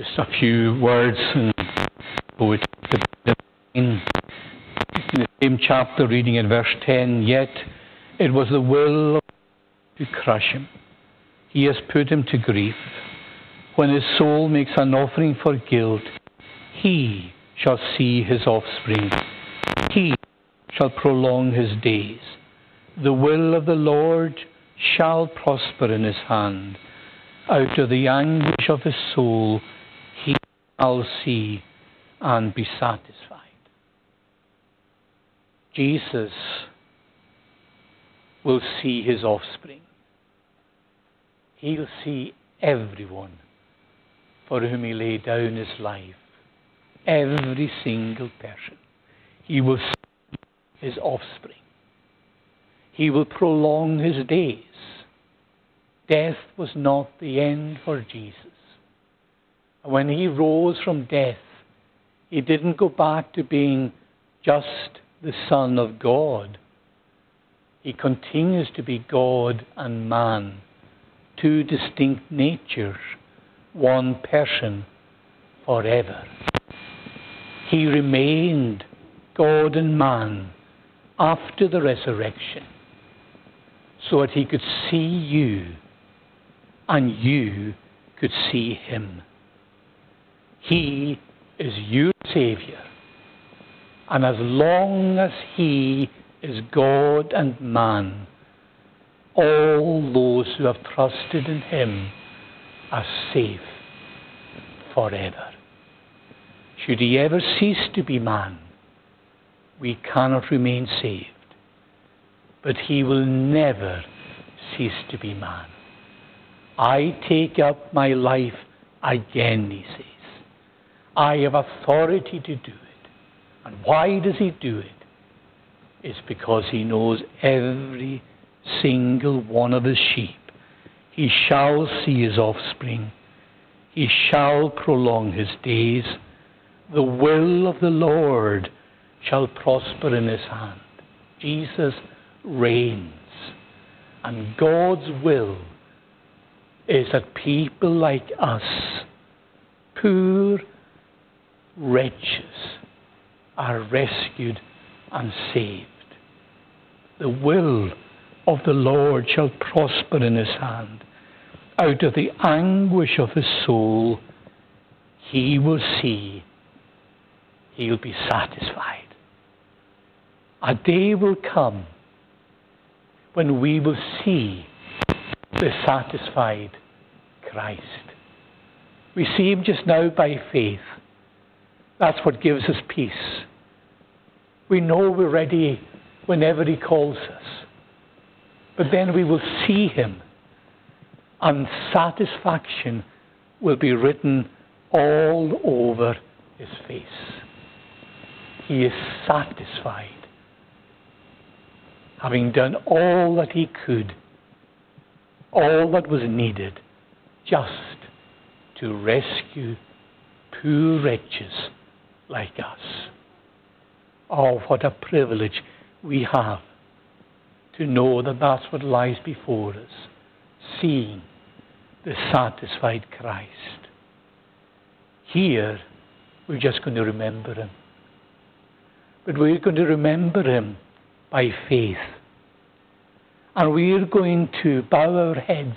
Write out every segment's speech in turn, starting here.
Just a few words and it's in the same chapter, reading in verse 10. Yet it was the will to crush him. He has put him to grief. When his soul makes an offering for guilt, he shall see his offspring. He shall prolong his days. The will of the Lord shall prosper in his hand. Out of the anguish of his soul, shall see and be satisfied. Jesus will see his offspring. He'll see everyone for whom he laid down his life. Every single person. He will see his offspring. He will prolong his days. Death was not the end for Jesus. When he rose from death, he didn't go back to being just the Son of God. He continues to be God and man, two distinct natures, one person forever. He remained God and man after the resurrection so that he could see you and you could see him. He is your Savior. And as long as he is God and man, all those who have trusted in him are safe forever. Should he ever cease to be man, we cannot remain saved. But he will never cease to be man. I take up my life again, he says. I have authority to do it. And why does he do it? It's because he knows every single one of his sheep. He shall see his offspring. He shall prolong his days. The will of the Lord shall prosper in his hand. Jesus reigns. And God's will is that people like us, poor wretches, are rescued and saved. The will of the Lord shall prosper in his hand. Out of the anguish of his soul, he will see, he'll be satisfied. A day will come when we will see the satisfied Christ. We see him just now by faith. That's what gives us peace. We know we're ready whenever he calls us. But then we will see him, and satisfaction will be written all over his face. He is satisfied having done all that he could, all that was needed, just to rescue poor wretches like us. Oh, what a privilege we have to know that that's what lies before us, seeing the satisfied Christ. Here, we're just going to remember him. But we're going to remember him by faith. And we're going to bow our heads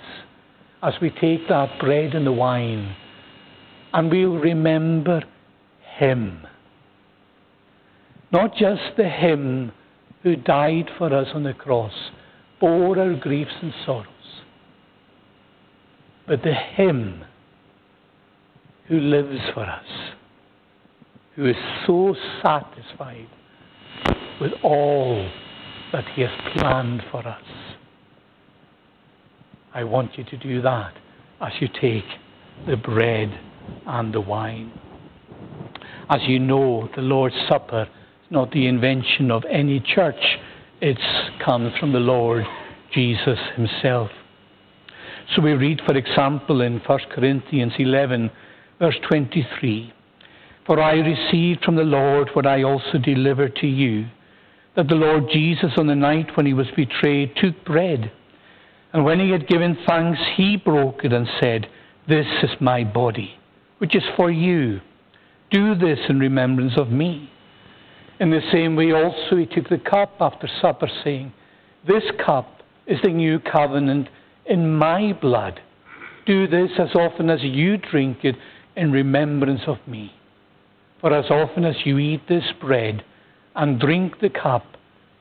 as we take that bread and the wine, and we'll remember Him. Not just the Him who died for us on the cross, bore our griefs and sorrows, but the Him who lives for us, who is so satisfied with all that He has planned for us. I want you to do that as you take the bread and the wine. As you know, the Lord's Supper is not the invention of any church, it comes from the Lord Jesus Himself. So we read, for example, in 1 Corinthians 11, verse 23 For I received from the Lord what I also delivered to you that the Lord Jesus, on the night when he was betrayed, took bread. And when he had given thanks, he broke it and said, This is my body, which is for you. Do this in remembrance of me. In the same way, also, he took the cup after supper, saying, This cup is the new covenant in my blood. Do this as often as you drink it in remembrance of me. For as often as you eat this bread and drink the cup,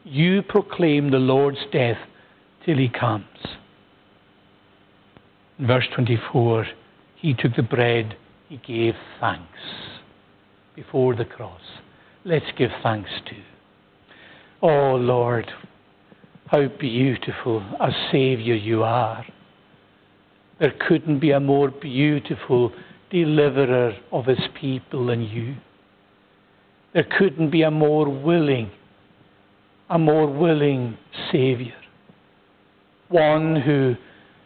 you proclaim the Lord's death till he comes. In verse 24, he took the bread, he gave thanks before the cross. Let's give thanks to. Oh Lord, how beautiful a Saviour you are. There couldn't be a more beautiful deliverer of his people than you. There couldn't be a more willing, a more willing Saviour. One who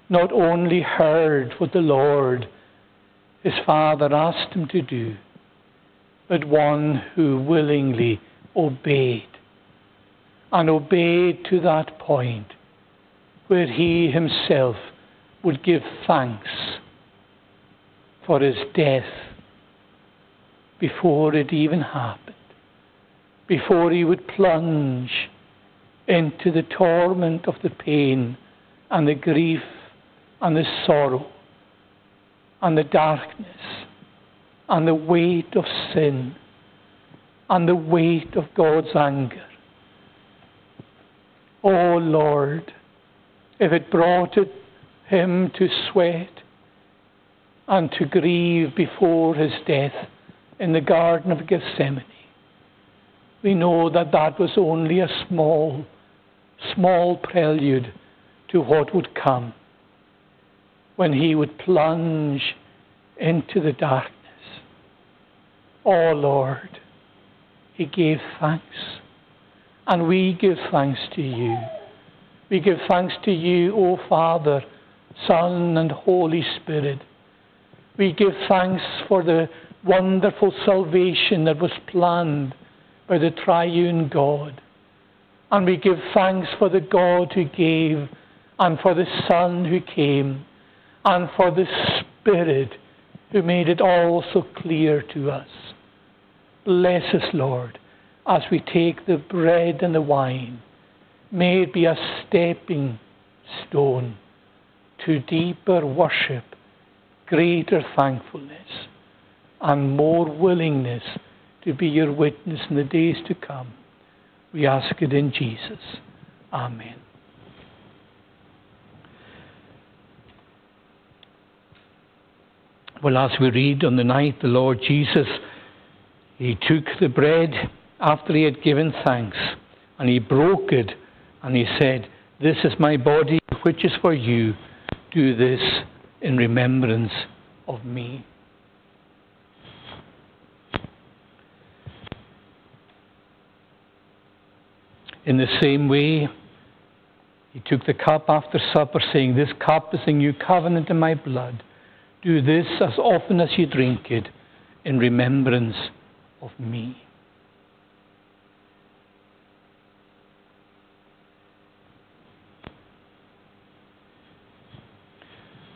not only heard what the Lord, his Father, asked him to do, but one who willingly obeyed. And obeyed to that point where he himself would give thanks for his death before it even happened, before he would plunge into the torment of the pain and the grief and the sorrow and the darkness and the weight of sin and the weight of God's anger. Oh Lord, if it brought it, him to sweat and to grieve before his death in the Garden of Gethsemane, we know that that was only a small, small prelude to what would come when he would plunge into the darkness. Oh Lord, he gave thanks. And we give thanks to you. We give thanks to you, O Father, Son, and Holy Spirit. We give thanks for the wonderful salvation that was planned by the triune God. And we give thanks for the God who gave, and for the Son who came, and for the Spirit who made it all so clear to us. Bless us, Lord, as we take the bread and the wine. May it be a stepping stone to deeper worship, greater thankfulness, and more willingness to be your witness in the days to come. We ask it in Jesus. Amen. Well, as we read on the night the Lord Jesus, he took the bread after he had given thanks, and he broke it, and he said, This is my body, which is for you. Do this in remembrance of me. In the same way, he took the cup after supper, saying, This cup is a new covenant in my blood. Do this as often as you drink it in remembrance of me.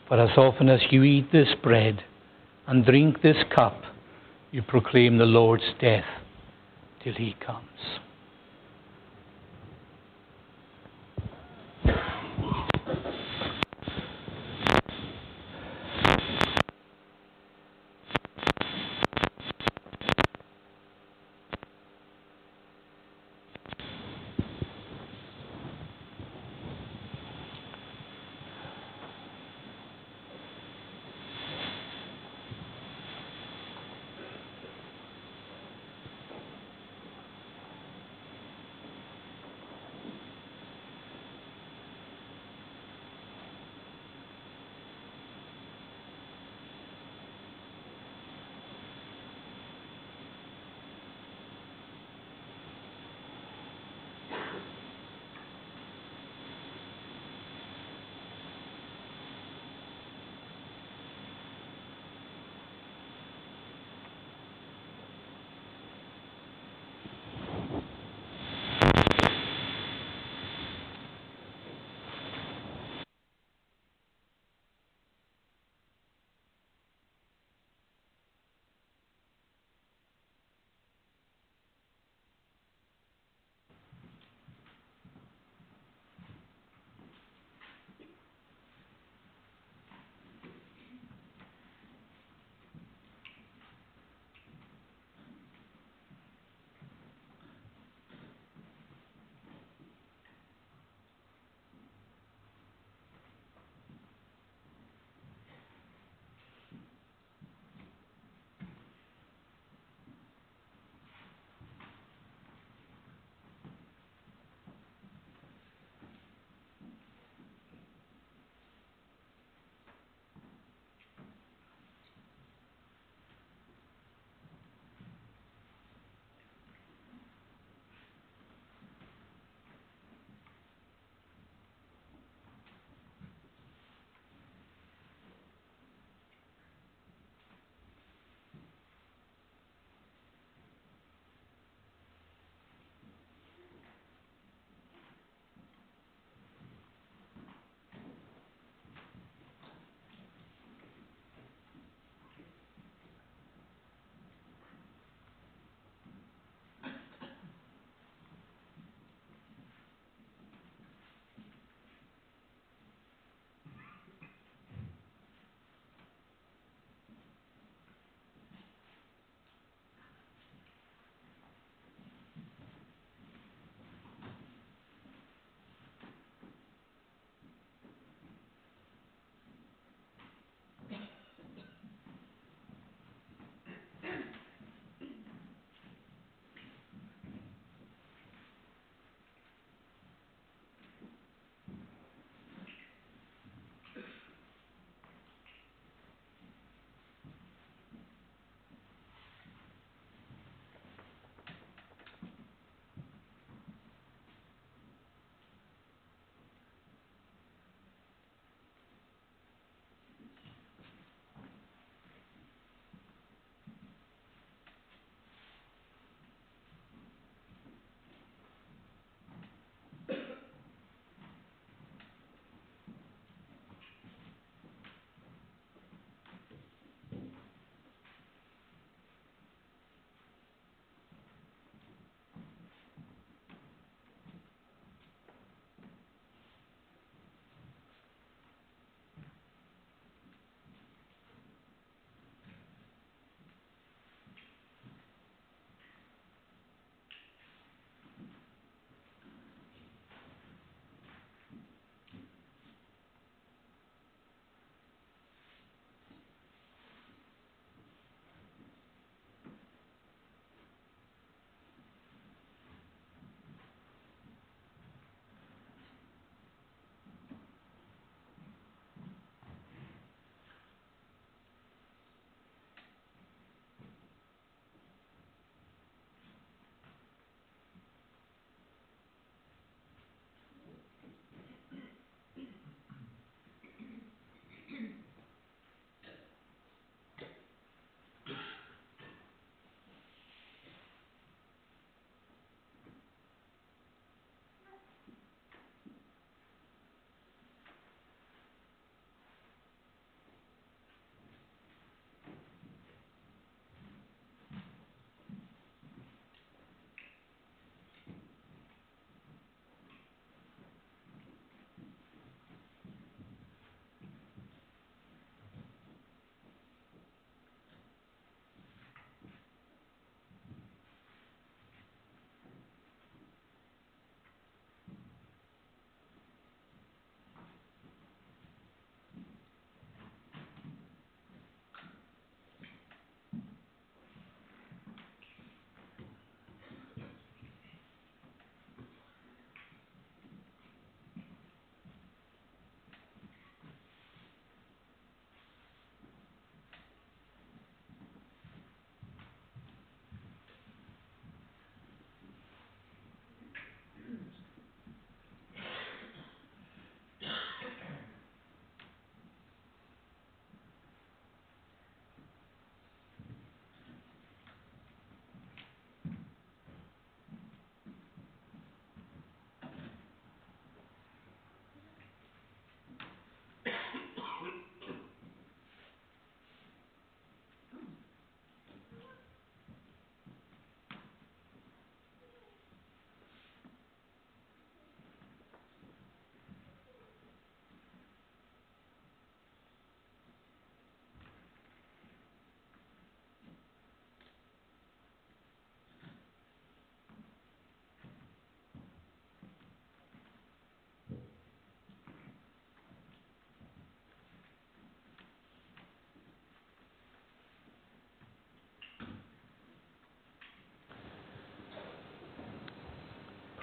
For as often as you eat this bread and drink this cup, you proclaim the Lord's death till he comes.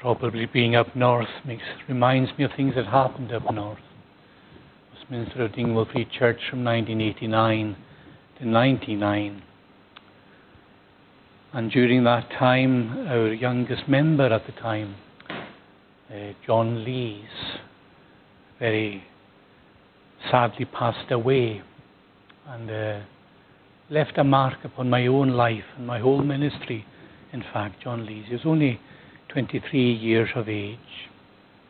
Probably being up north makes reminds me of things that happened up north. Westminster of Dingwall Free Church from 1989 to 99. And during that time, our youngest member at the time, uh, John Lees, very sadly passed away and uh, left a mark upon my own life and my whole ministry. In fact, John Lees, he was only 23 years of age,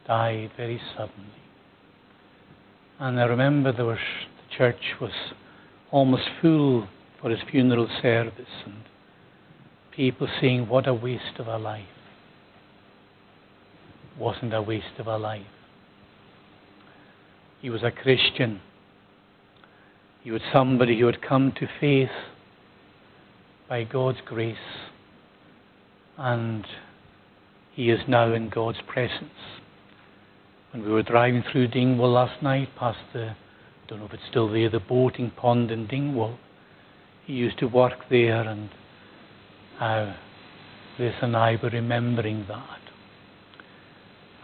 died very suddenly. And I remember there was, the church was almost full for his funeral service and people saying, What a waste of a life. Wasn't a waste of a life. He was a Christian. He was somebody who had come to faith by God's grace. And he is now in God's presence. When we were driving through Dingwall last night, past the, don't know if it's still there, the boating pond in Dingwall, he used to work there, and uh, Liz and I were remembering that.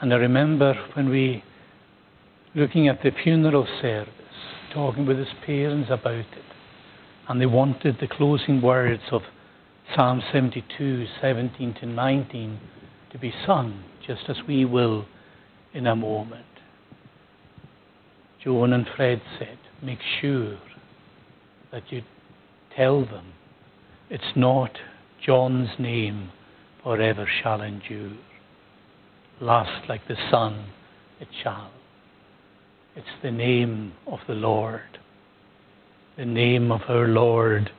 And I remember when we looking at the funeral service, talking with his parents about it. And they wanted the closing words of Psalm 72, 17 to 19 to be sung, just as we will in a moment. Joan and Fred said, make sure that you tell them it's not John's name forever shall endure. Last like the sun it shall. It's the name of the Lord, the name of our Lord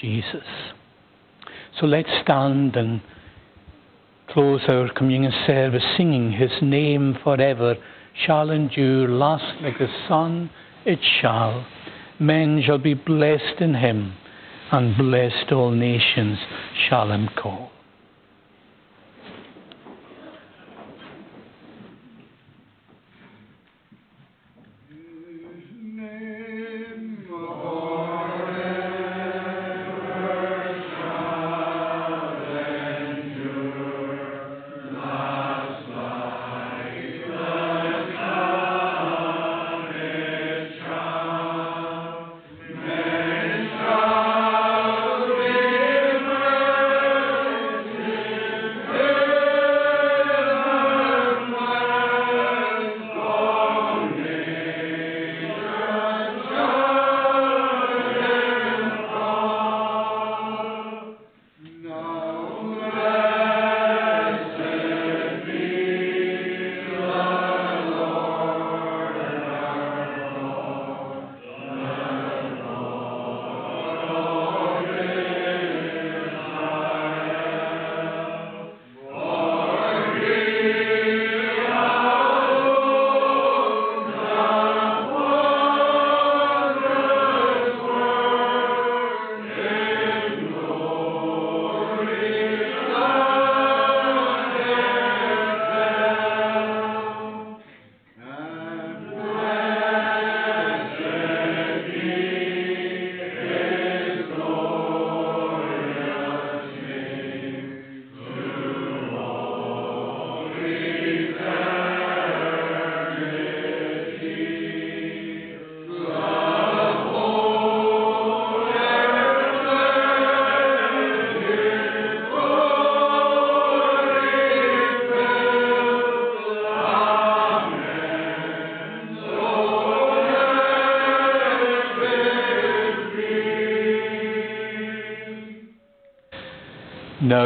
Jesus. So let's stand and close our communion service singing His name forever shall endure, last like the sun it shall. Men shall be blessed in Him, and blessed all nations shall Him call.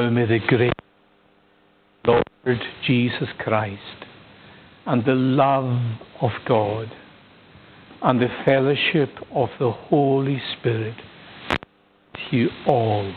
Now may the great Lord Jesus Christ and the love of God and the fellowship of the Holy Spirit to you all